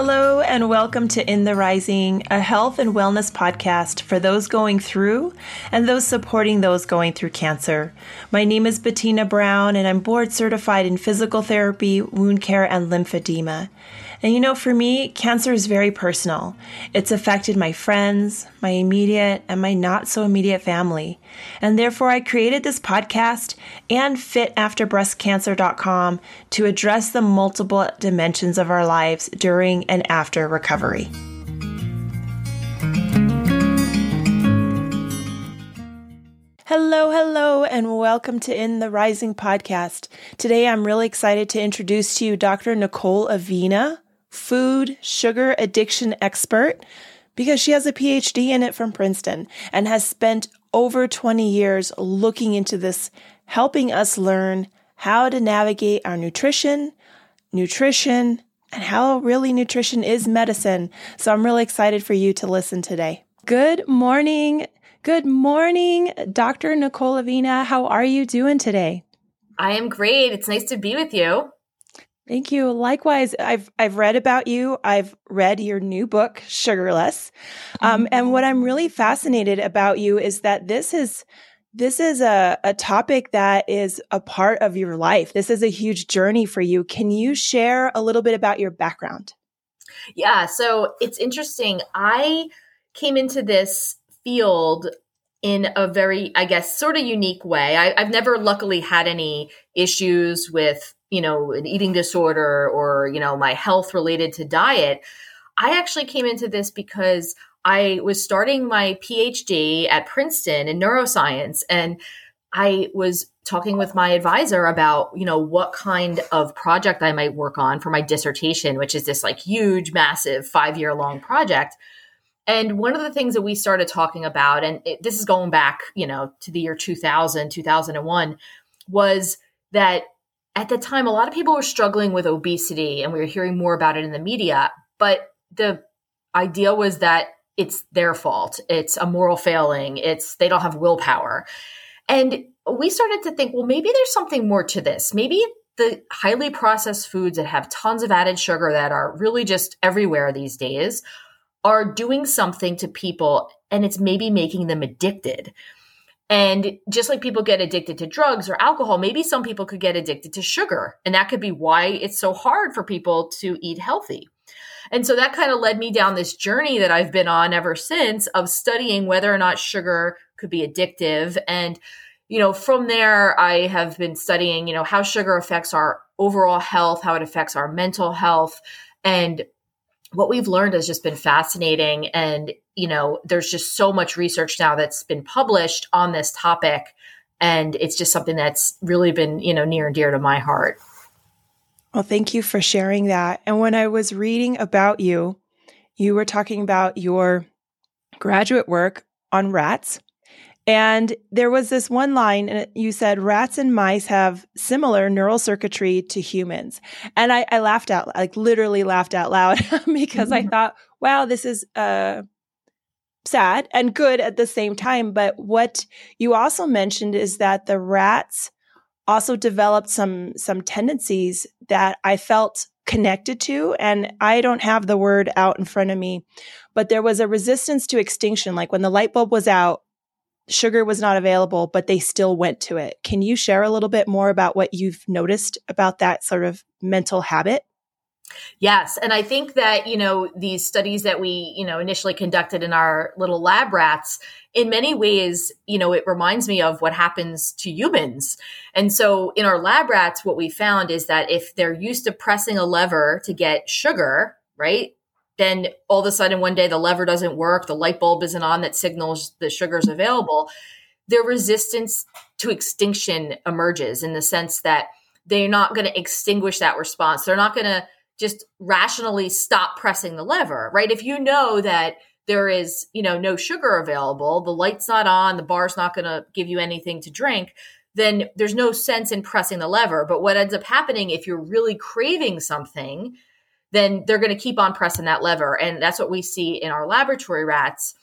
Hello, and welcome to In the Rising, a health and wellness podcast for those going through and those supporting those going through cancer. My name is Bettina Brown, and I'm board certified in physical therapy, wound care, and lymphedema. And you know, for me, cancer is very personal. It's affected my friends, my immediate, and my not so immediate family. And therefore, I created this podcast and fitafterbreastcancer.com to address the multiple dimensions of our lives during and after recovery. Hello, hello, and welcome to In the Rising podcast. Today I'm really excited to introduce to you Dr. Nicole Avena, food, sugar addiction expert because she has a PhD in it from Princeton and has spent over 20 years looking into this, helping us learn how to navigate our nutrition, nutrition, and how really nutrition is medicine. So I'm really excited for you to listen today. Good morning. Good morning, Dr. Nicole Avena. How are you doing today? I am great. It's nice to be with you. Thank you. Likewise, I've I've read about you. I've read your new book, Sugarless, um, and what I'm really fascinated about you is that this is this is a, a topic that is a part of your life. This is a huge journey for you. Can you share a little bit about your background? Yeah, so it's interesting. I came into this field in a very, I guess, sort of unique way. I, I've never luckily had any issues with you know, an eating disorder or, you know, my health related to diet. I actually came into this because I was starting my PhD at Princeton in neuroscience and I was talking with my advisor about, you know, what kind of project I might work on for my dissertation, which is this like huge, massive five year long project. And one of the things that we started talking about, and it, this is going back, you know, to the year 2000, 2001, was that at the time, a lot of people were struggling with obesity and we were hearing more about it in the media. But the idea was that it's their fault. It's a moral failing. It's they don't have willpower. And we started to think, well, maybe there's something more to this. Maybe the highly processed foods that have tons of added sugar that are really just everywhere these days are doing something to people and it's maybe making them addicted. And just like people get addicted to drugs or alcohol, maybe some people could get addicted to sugar. And that could be why it's so hard for people to eat healthy. And so that kind of led me down this journey that I've been on ever since of studying whether or not sugar could be addictive. And, you know, from there, I have been studying, you know, how sugar affects our overall health, how it affects our mental health. And what we've learned has just been fascinating. And, you know, there's just so much research now that's been published on this topic. And it's just something that's really been, you know, near and dear to my heart. Well, thank you for sharing that. And when I was reading about you, you were talking about your graduate work on rats. And there was this one line, and you said rats and mice have similar neural circuitry to humans. And I, I laughed out, like literally laughed out loud because I mm-hmm. thought, wow, this is uh, sad and good at the same time. But what you also mentioned is that the rats also developed some some tendencies that I felt connected to and I don't have the word out in front of me but there was a resistance to extinction like when the light bulb was out sugar was not available, but they still went to it. Can you share a little bit more about what you've noticed about that sort of mental habit? Yes. And I think that, you know, these studies that we, you know, initially conducted in our little lab rats, in many ways, you know, it reminds me of what happens to humans. And so in our lab rats, what we found is that if they're used to pressing a lever to get sugar, right? then all of a sudden one day the lever doesn't work, the light bulb isn't on that signals the sugar's available, their resistance to extinction emerges in the sense that they're not going to extinguish that response. They're not going to just rationally stop pressing the lever, right? If you know that there is, you know, no sugar available, the light's not on, the bar's not going to give you anything to drink, then there's no sense in pressing the lever. But what ends up happening if you're really craving something then they're going to keep on pressing that lever. And that's what we see in our laboratory rats.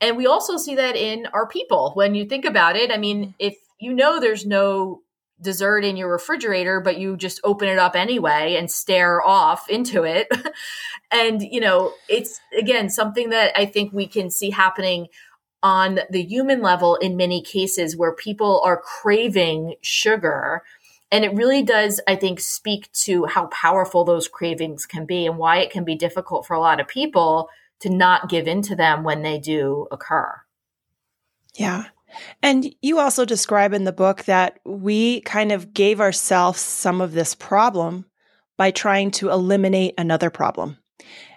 And we also see that in our people. When you think about it, I mean, if you know there's no dessert in your refrigerator, but you just open it up anyway and stare off into it. and, you know, it's again something that I think we can see happening on the human level in many cases where people are craving sugar. And it really does, I think, speak to how powerful those cravings can be and why it can be difficult for a lot of people to not give in to them when they do occur. Yeah. And you also describe in the book that we kind of gave ourselves some of this problem by trying to eliminate another problem,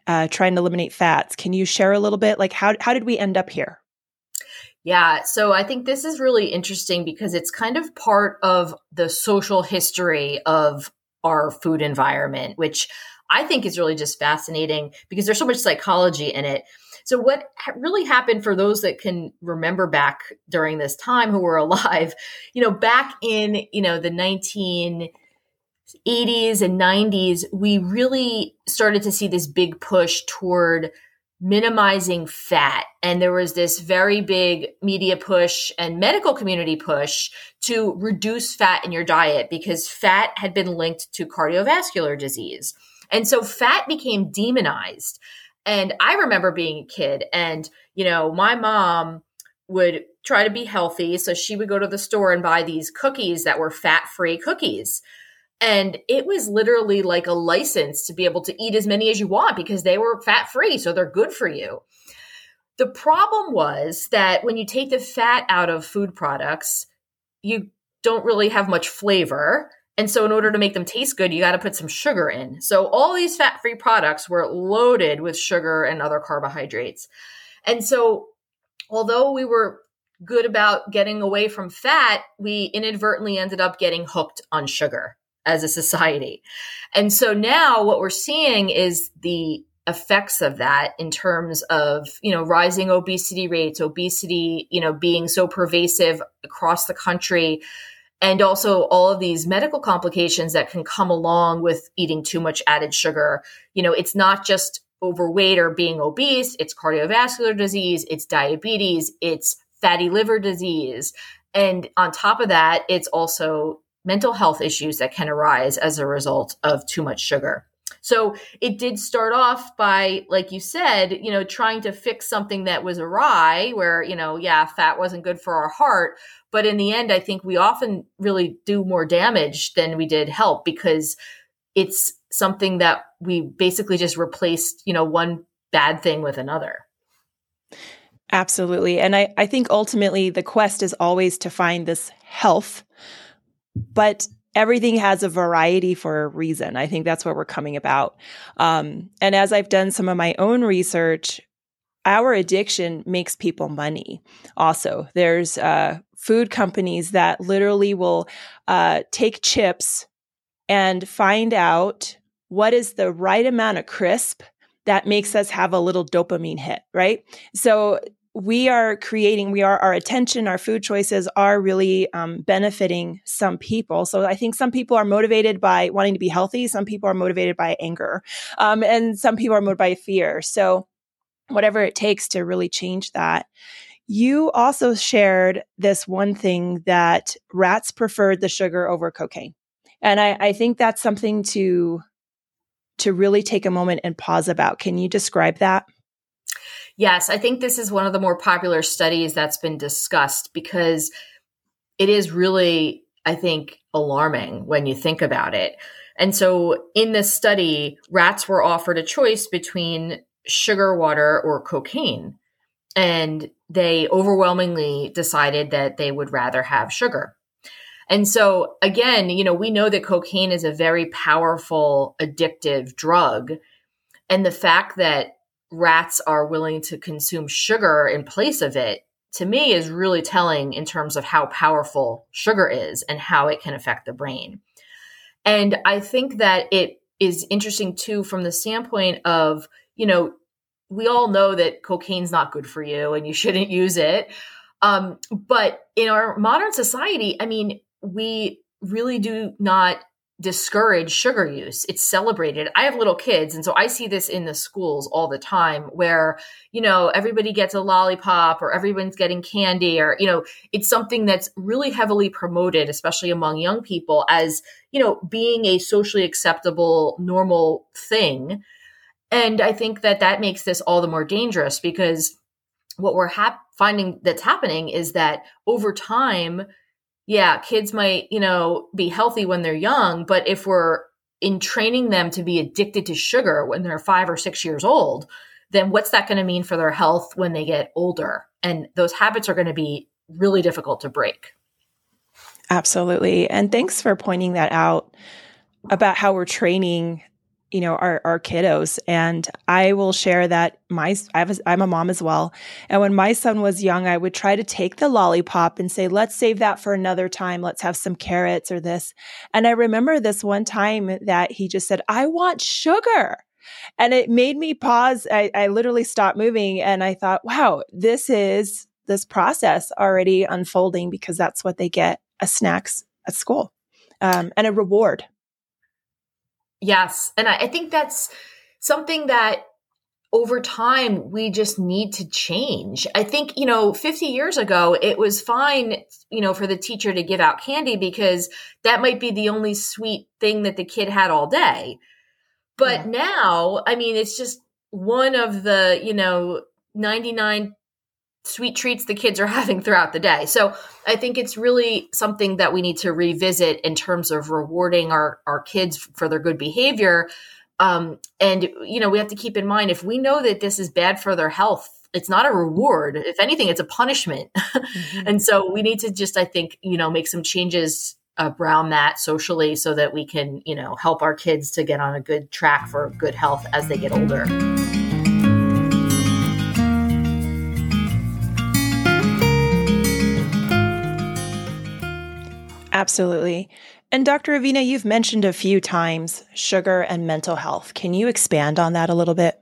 uh, trying to eliminate fats. Can you share a little bit? Like, how, how did we end up here? Yeah, so I think this is really interesting because it's kind of part of the social history of our food environment, which I think is really just fascinating because there's so much psychology in it. So what really happened for those that can remember back during this time who were alive, you know, back in, you know, the 1980s and 90s, we really started to see this big push toward minimizing fat. And there was this very big media push and medical community push to reduce fat in your diet because fat had been linked to cardiovascular disease. And so fat became demonized. And I remember being a kid and, you know, my mom would try to be healthy. So she would go to the store and buy these cookies that were fat free cookies. And it was literally like a license to be able to eat as many as you want because they were fat free. So they're good for you. The problem was that when you take the fat out of food products, you don't really have much flavor. And so, in order to make them taste good, you got to put some sugar in. So, all these fat free products were loaded with sugar and other carbohydrates. And so, although we were good about getting away from fat, we inadvertently ended up getting hooked on sugar as a society. And so now what we're seeing is the effects of that in terms of you know rising obesity rates obesity you know being so pervasive across the country and also all of these medical complications that can come along with eating too much added sugar. You know, it's not just overweight or being obese, it's cardiovascular disease, it's diabetes, it's fatty liver disease. And on top of that, it's also mental health issues that can arise as a result of too much sugar. So it did start off by, like you said, you know, trying to fix something that was awry, where, you know, yeah, fat wasn't good for our heart. But in the end, I think we often really do more damage than we did help because it's something that we basically just replaced, you know, one bad thing with another. Absolutely. And I, I think ultimately the quest is always to find this health, but everything has a variety for a reason. I think that's what we're coming about. Um, and as I've done some of my own research, our addiction makes people money. Also, there's uh, food companies that literally will uh, take chips and find out what is the right amount of crisp that makes us have a little dopamine hit, right? So we are creating, we are, our attention, our food choices are really um, benefiting some people. So I think some people are motivated by wanting to be healthy. Some people are motivated by anger. Um, and some people are motivated by fear. So whatever it takes to really change that. You also shared this one thing that rats preferred the sugar over cocaine. And I, I think that's something to to really take a moment and pause about. Can you describe that? Yes, I think this is one of the more popular studies that's been discussed because it is really, I think, alarming when you think about it. And so in this study, rats were offered a choice between sugar water or cocaine. And they overwhelmingly decided that they would rather have sugar. And so, again, you know, we know that cocaine is a very powerful addictive drug. And the fact that rats are willing to consume sugar in place of it, to me, is really telling in terms of how powerful sugar is and how it can affect the brain. And I think that it is interesting too from the standpoint of, you know, we all know that cocaine's not good for you and you shouldn't use it. Um, but in our modern society, I mean, we really do not discourage sugar use. It's celebrated. I have little kids, and so I see this in the schools all the time where, you know, everybody gets a lollipop or everyone's getting candy or, you know, it's something that's really heavily promoted, especially among young people, as, you know, being a socially acceptable, normal thing. And I think that that makes this all the more dangerous because what we're hap- finding that's happening is that over time, yeah, kids might, you know, be healthy when they're young, but if we're in training them to be addicted to sugar when they're five or six years old, then what's that going to mean for their health when they get older? And those habits are going to be really difficult to break. Absolutely. And thanks for pointing that out about how we're training you know our our kiddos. And i will share that my I have a, i'm a mom as well. And when my son was young i would try to take the lollipop and say let's save that for another time. Let's have some carrots or this. And i remember this one time that he just said i want sugar. And it made me pause. I, I literally stopped moving and i thought wow this is this process already unfolding because that's what they get as snacks at school um, and a reward Yes. And I, I think that's something that over time we just need to change. I think, you know, 50 years ago, it was fine, you know, for the teacher to give out candy because that might be the only sweet thing that the kid had all day. But yeah. now, I mean, it's just one of the, you know, 99 sweet treats the kids are having throughout the day. So I think it's really something that we need to revisit in terms of rewarding our, our kids for their good behavior. Um, and, you know, we have to keep in mind if we know that this is bad for their health, it's not a reward. If anything, it's a punishment. Mm-hmm. and so we need to just, I think, you know, make some changes around that socially so that we can, you know, help our kids to get on a good track for good health as they get older. Absolutely. And Dr. Avena, you've mentioned a few times sugar and mental health. Can you expand on that a little bit?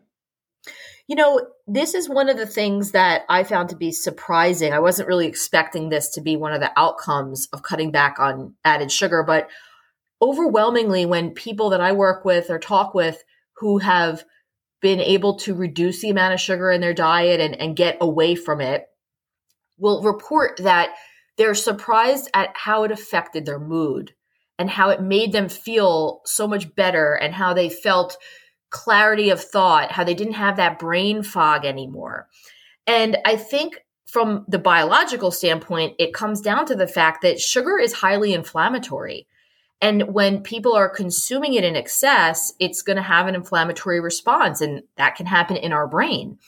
You know, this is one of the things that I found to be surprising. I wasn't really expecting this to be one of the outcomes of cutting back on added sugar, but overwhelmingly, when people that I work with or talk with who have been able to reduce the amount of sugar in their diet and, and get away from it will report that they're surprised at how it affected their mood and how it made them feel so much better and how they felt clarity of thought, how they didn't have that brain fog anymore. And I think from the biological standpoint, it comes down to the fact that sugar is highly inflammatory. And when people are consuming it in excess, it's going to have an inflammatory response, and that can happen in our brain.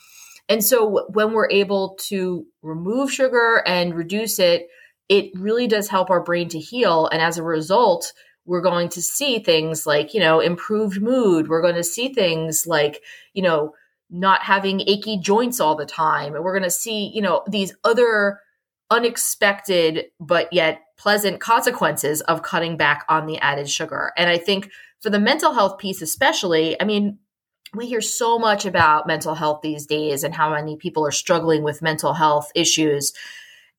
And so when we're able to remove sugar and reduce it, it really does help our brain to heal. And as a result, we're going to see things like, you know, improved mood. We're going to see things like, you know, not having achy joints all the time. And we're going to see, you know, these other unexpected but yet pleasant consequences of cutting back on the added sugar. And I think for the mental health piece, especially, I mean, we hear so much about mental health these days and how many people are struggling with mental health issues.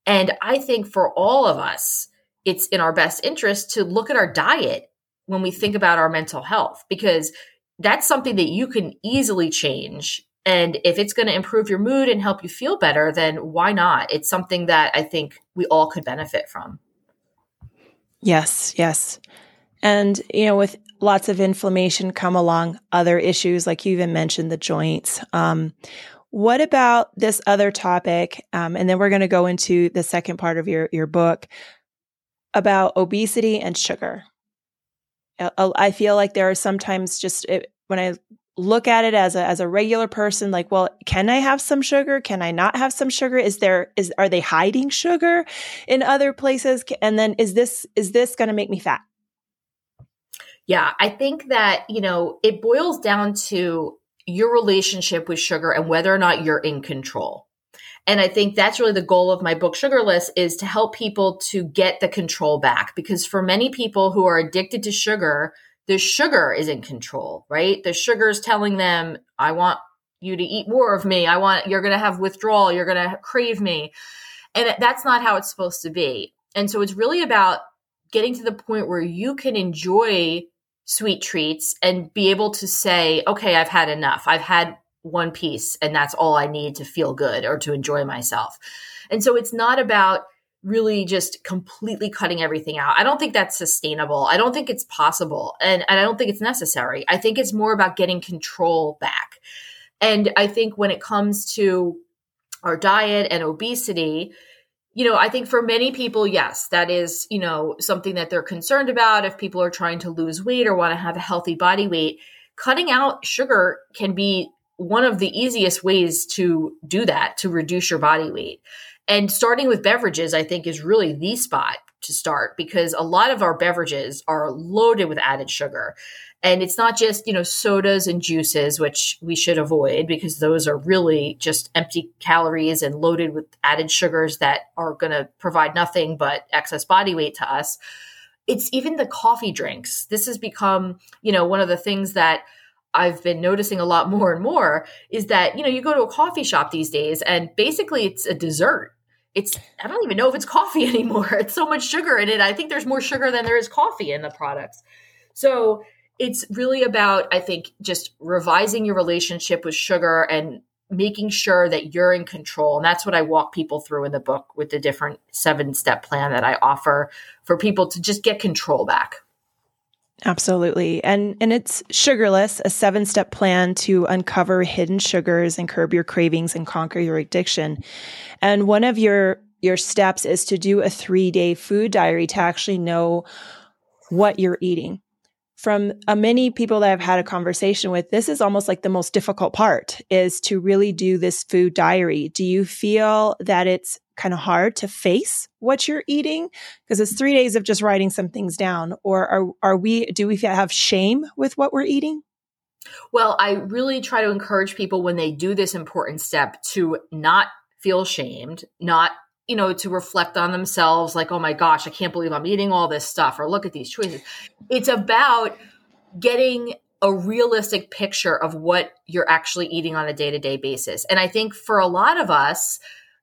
And I think for all of us, it's in our best interest to look at our diet when we think about our mental health because that's something that you can easily change. And if it's going to improve your mood and help you feel better, then why not? It's something that I think we all could benefit from. Yes, yes. And, you know, with lots of inflammation come along other issues, like you even mentioned the joints. Um, what about this other topic? Um, and then we're going to go into the second part of your, your book about obesity and sugar. I feel like there are sometimes just it, when I look at it as a as a regular person like well can i have some sugar can i not have some sugar is there is are they hiding sugar in other places and then is this is this going to make me fat yeah i think that you know it boils down to your relationship with sugar and whether or not you're in control. And I think that's really the goal of my book Sugarless is to help people to get the control back because for many people who are addicted to sugar, the sugar is in control, right? The sugar is telling them, I want you to eat more of me. I want, you're going to have withdrawal. You're going to crave me. And that's not how it's supposed to be. And so it's really about getting to the point where you can enjoy sweet treats and be able to say, okay, I've had enough. I've had one piece and that's all I need to feel good or to enjoy myself. And so it's not about really just completely cutting everything out. I don't think that's sustainable. I don't think it's possible. And, and I don't think it's necessary. I think it's more about getting control back. And I think when it comes to our diet and obesity, you know, I think for many people, yes, that is, you know, something that they're concerned about if people are trying to lose weight or want to have a healthy body weight. Cutting out sugar can be one of the easiest ways to do that, to reduce your body weight. And starting with beverages, I think, is really the spot to start because a lot of our beverages are loaded with added sugar. And it's not just, you know, sodas and juices, which we should avoid because those are really just empty calories and loaded with added sugars that are going to provide nothing but excess body weight to us. It's even the coffee drinks. This has become, you know, one of the things that I've been noticing a lot more and more is that, you know, you go to a coffee shop these days and basically it's a dessert it's I don't even know if it's coffee anymore. It's so much sugar in it. I think there's more sugar than there is coffee in the products. So it's really about I think just revising your relationship with sugar and making sure that you're in control. And that's what I walk people through in the book with the different seven step plan that I offer for people to just get control back. Absolutely. And and it's sugarless, a seven-step plan to uncover hidden sugars and curb your cravings and conquer your addiction. And one of your your steps is to do a 3-day food diary to actually know what you're eating. From uh, many people that I've had a conversation with, this is almost like the most difficult part is to really do this food diary. Do you feel that it's kind of hard to face what you're eating because it's three days of just writing some things down or are, are we do we have shame with what we're eating? Well i really try to encourage people when they do this important step to not feel shamed not you know to reflect on themselves like oh my gosh i can't believe i'm eating all this stuff or look at these choices. It's about getting a realistic picture of what you're actually eating on a day-to-day basis. And i think for a lot of us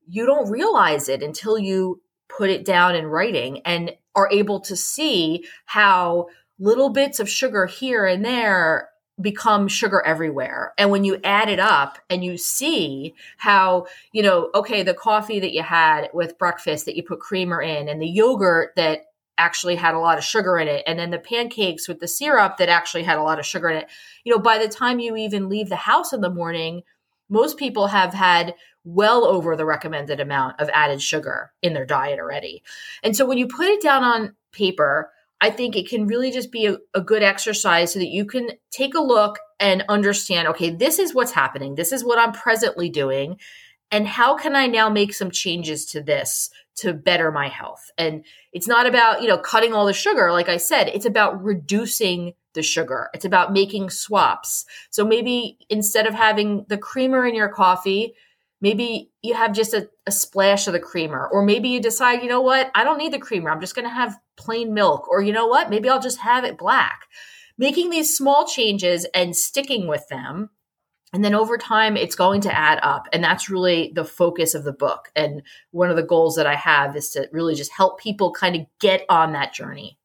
you don't realize it until you put it down in writing and are able to see how little bits of sugar here and there become sugar everywhere. And when you add it up and you see how, you know, okay, the coffee that you had with breakfast that you put creamer in and the yogurt that actually had a lot of sugar in it and then the pancakes with the syrup that actually had a lot of sugar in it. You know, by the time you even leave the house in the morning, most people have had well over the recommended amount of added sugar in their diet already. And so when you put it down on paper, I think it can really just be a, a, good exercise so that you can take a look and understand okay, this is what's happening. This is what I'm presently doing. And how can I now make some changes to this to better my health? And it's not about, you know, cutting all the sugar. Like I said, it's about reducing the sugar. It's about making swaps. So maybe instead of having the creamer in your coffee, maybe you have just a, a, splash of the creamer. Or maybe you decide, you know what, I don't need the creamer. I'm just going to have plain milk. Or you know what, maybe I'll just have it black. Making these small changes and sticking with them. And then over time, it's going to add up. And that's really the focus of the book. And one of the goals that I have is to really just help people kind of get on that journey.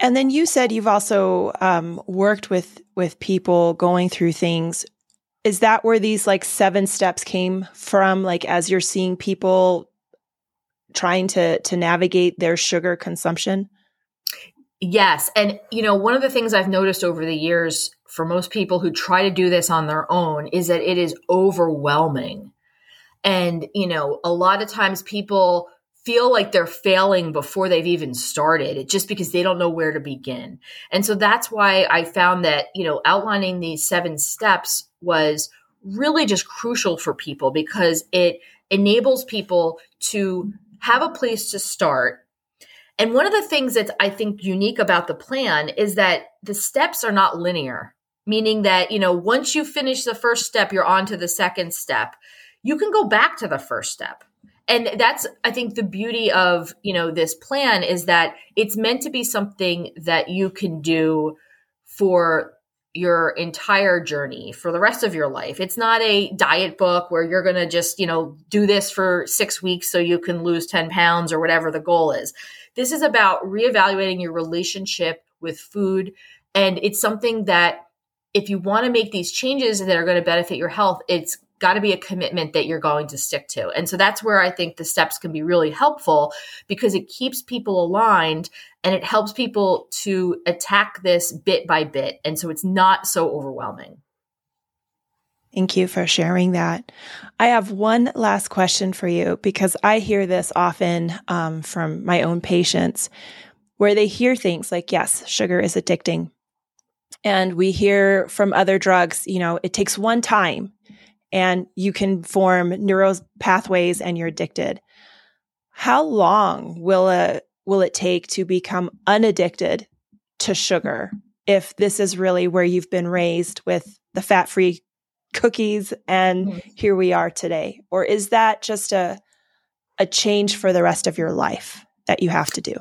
And then you said you've also um, worked with with people going through things. Is that where these like seven steps came from? Like as you're seeing people trying to to navigate their sugar consumption. Yes, and you know one of the things I've noticed over the years for most people who try to do this on their own is that it is overwhelming. And you know, a lot of times people feel like they're failing before they've even started just because they don't know where to begin. And so that's why I found that, you know, outlining these seven steps was really just crucial for people because it enables people to have a place to start. And one of the things that I think unique about the plan is that the steps are not linear, meaning that, you know, once you finish the first step, you're on to the second step. You can go back to the first step and that's i think the beauty of you know this plan is that it's meant to be something that you can do for your entire journey for the rest of your life it's not a diet book where you're going to just you know do this for 6 weeks so you can lose 10 pounds or whatever the goal is this is about reevaluating your relationship with food. And it's something that if you want to make these changes that are going to benefit your health, it's got to be a commitment that you're going to stick to. And so that's where I think the steps can be really helpful because it keeps people aligned and it helps people to attack this bit by bit. And so it's not so overwhelming. Thank you for sharing that. I have one last question for you because I hear this often um, from my own patients where they hear things like, yes, sugar is addicting. And we hear from other drugs, you know, it takes one time and you can form neural pathways and you're addicted. How long will a will it take to become unaddicted to sugar if this is really where you've been raised with the fat-free cookies and mm-hmm. here we are today? Or is that just a a change for the rest of your life that you have to do?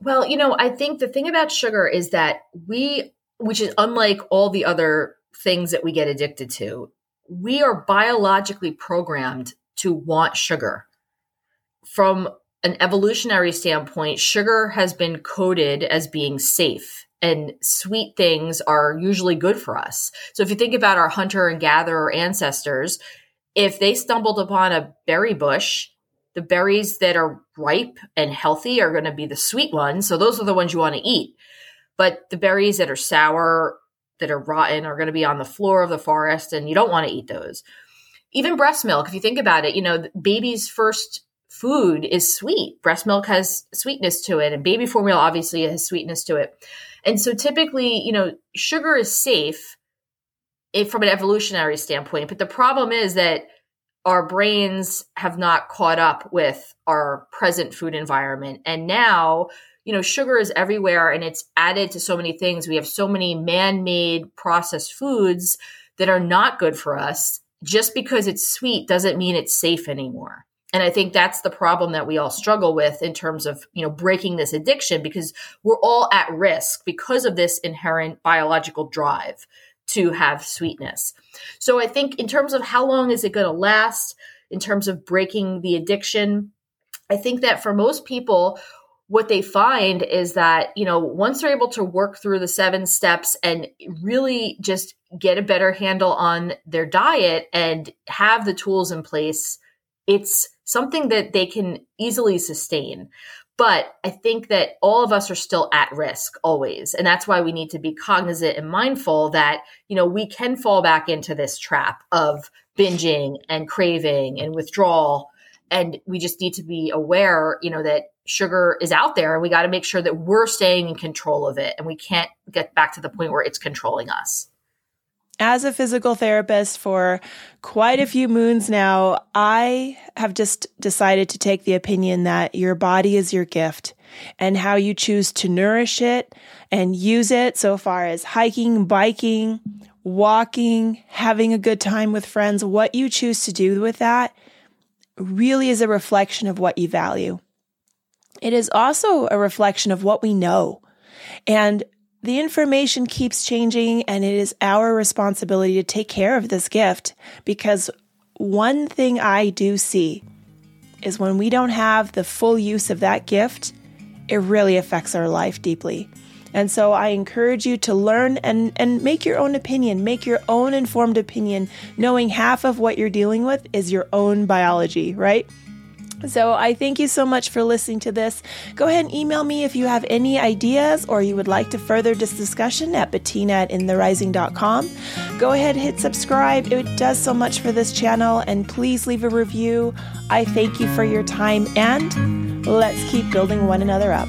Well, you know, I think the thing about sugar is that we which is unlike all the other things that we get addicted to, we are biologically programmed to want sugar. From an evolutionary standpoint, sugar has been coded as being safe and sweet things are usually good for us. So if you think about our hunter and gatherer ancestors, if they stumbled upon a berry bush, the berries that are ripe and healthy are going to be the sweet ones. So those are the ones you want to eat. But the berries that are sour that are rotten are going to be on the floor of the forest and you don't want to eat those. Even breast milk, if you think about it, you know, baby's first food is sweet. Breast milk has sweetness to it and baby formula obviously has sweetness to it. And so typically, you know, sugar is safe if, from an evolutionary standpoint, but the problem is that our brains have not caught up with our present food environment. And now you know, sugar is everywhere and it's added to so many things. We have so many man made processed foods that are not good for us. Just because it's sweet doesn't mean it's safe anymore. And I think that's the problem that we all struggle with in terms of, you know, breaking this addiction because we're all at risk because of this inherent biological drive to have sweetness. So I think in terms of how long is it going to last, in terms of breaking the addiction, I think that for most people, what they find is that, you know, once they're able to work through the seven steps and really just get a better handle on their diet and have the tools in place, it's something that they can easily sustain. But I think that all of us are still at risk always. And that's why we need to be cognizant and mindful that, you know, we can fall back into this trap of binging and craving and withdrawal. And we just need to be aware, you know, that sugar is out there and we got to make sure that we're staying in control of it and we can't get back to the point where it's controlling us. As a physical therapist for quite a few moons now, I have just decided to take the opinion that your body is your gift and how you choose to nourish it and use it so far as hiking, biking, walking, having a good time with friends, what you choose to do with that really is a reflection of what you value. It is also a reflection of what we know. And the information keeps changing, and it is our responsibility to take care of this gift because one thing I do see is when we don't have the full use of that gift, it really affects our life deeply. And so I encourage you to learn and, and make your own opinion, make your own informed opinion, knowing half of what you're dealing with is your own biology, right? So I thank you so much for listening to this. Go ahead and email me if you have any ideas or you would like to further this discussion at bettina at intherising.com. Go ahead, hit subscribe. It does so much for this channel and please leave a review. I thank you for your time and let's keep building one another up.